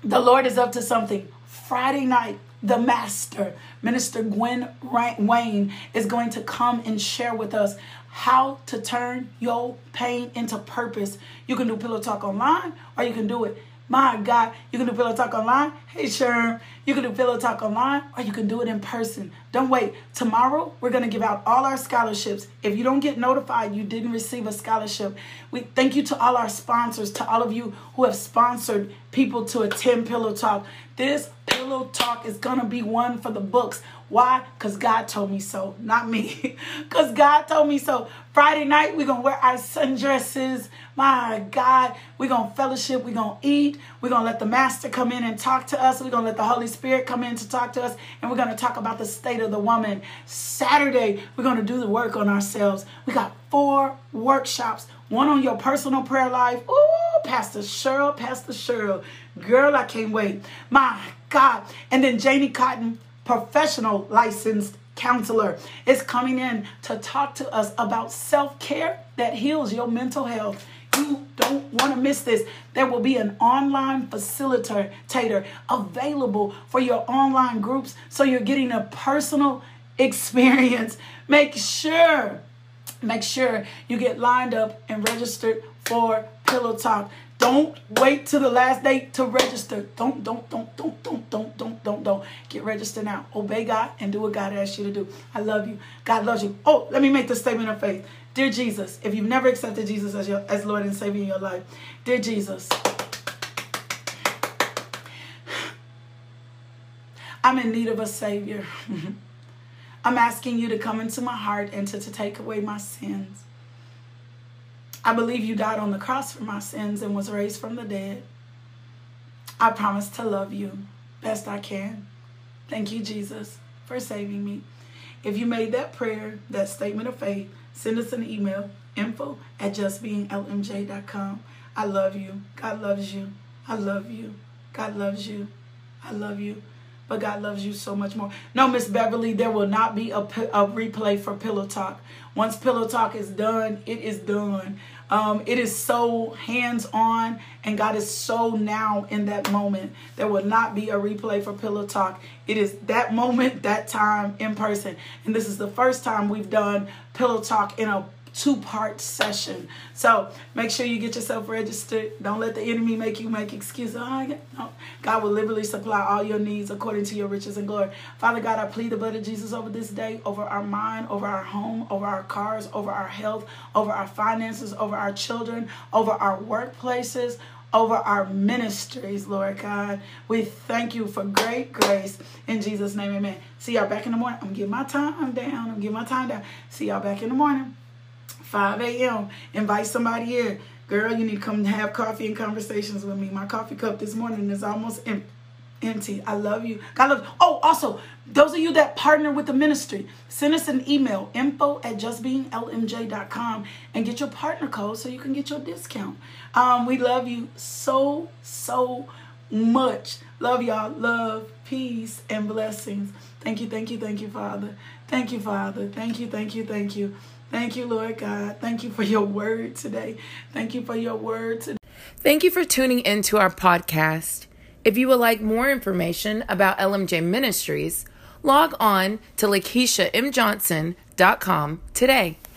The Lord is up to something. Friday night, the master, Minister Gwen Wayne, is going to come and share with us how to turn your pain into purpose. You can do Pillow Talk online or you can do it. My God, you can do Pillow Talk online. Hey, Sherm, you can do Pillow Talk online or you can do it in person. Don't wait. Tomorrow, we're going to give out all our scholarships. If you don't get notified, you didn't receive a scholarship. We thank you to all our sponsors, to all of you who have sponsored people to attend Pillow Talk. This Pillow Talk is going to be one for the books. Why? Because God told me so, not me. Because God told me so. Friday night, we're going to wear our sundresses. My God, we're going to fellowship. We're going to eat. We're going to let the Master come in and talk to us. We're going to let the Holy Spirit come in to talk to us. And we're going to talk about the state of the woman. Saturday, we're going to do the work on ourselves. We got four workshops one on your personal prayer life. Ooh, Pastor Cheryl, Pastor Cheryl. Girl, I can't wait. My God. And then Janie Cotton professional licensed counselor is coming in to talk to us about self care that heals your mental health. You don't want to miss this. There will be an online facilitator available for your online groups so you're getting a personal experience. Make sure, make sure you get lined up and registered for Pillow Talk. Don't wait till the last day to register. Don't, don't, don't, don't, don't, don't, don't, don't, don't. Get registered now. Obey God and do what God asks you to do. I love you. God loves you. Oh, let me make the statement of faith. Dear Jesus, if you've never accepted Jesus as your as Lord and Savior in your life, dear Jesus, I'm in need of a Savior. I'm asking you to come into my heart and to, to take away my sins. I believe you died on the cross for my sins and was raised from the dead. I promise to love you best I can. Thank you, Jesus, for saving me. If you made that prayer, that statement of faith, send us an email info at justbeinglmj.com. I love you. God loves you. I love you. God loves you. I love you. But God loves you so much more. No, Miss Beverly, there will not be a, a replay for Pillow Talk. Once Pillow Talk is done, it is done. Um, it is so hands on, and God is so now in that moment. There will not be a replay for Pillow Talk. It is that moment, that time in person. And this is the first time we've done Pillow Talk in a two part session. So make sure you get yourself registered. Don't let the enemy make you make excuses. Oh, no. God will liberally supply all your needs according to your riches and glory. Father God, I plead the blood of Jesus over this day, over our mind, over our home, over our cars, over our health, over our finances, over our children, over our workplaces, over our ministries, Lord God. We thank you for great grace. In Jesus' name, amen. See y'all back in the morning. I'm getting my time down. I'm getting my time down. See y'all back in the morning. 5 a.m. Invite somebody in. Girl, you need to come have coffee and conversations with me. My coffee cup this morning is almost em- empty. I love you. God loves Oh, also, those of you that partner with the ministry, send us an email, info at justbeinglmj.com and get your partner code so you can get your discount. Um, we love you so, so much. Love y'all. Love, peace, and blessings. Thank you, thank you, thank you, Father. Thank you, Father. Thank you, thank you, thank you. Thank you, Lord God. Thank you for your word today. Thank you for your word today. Thank you for tuning into our podcast. If you would like more information about LMJ Ministries, log on to LakeishaMJohnson.com today.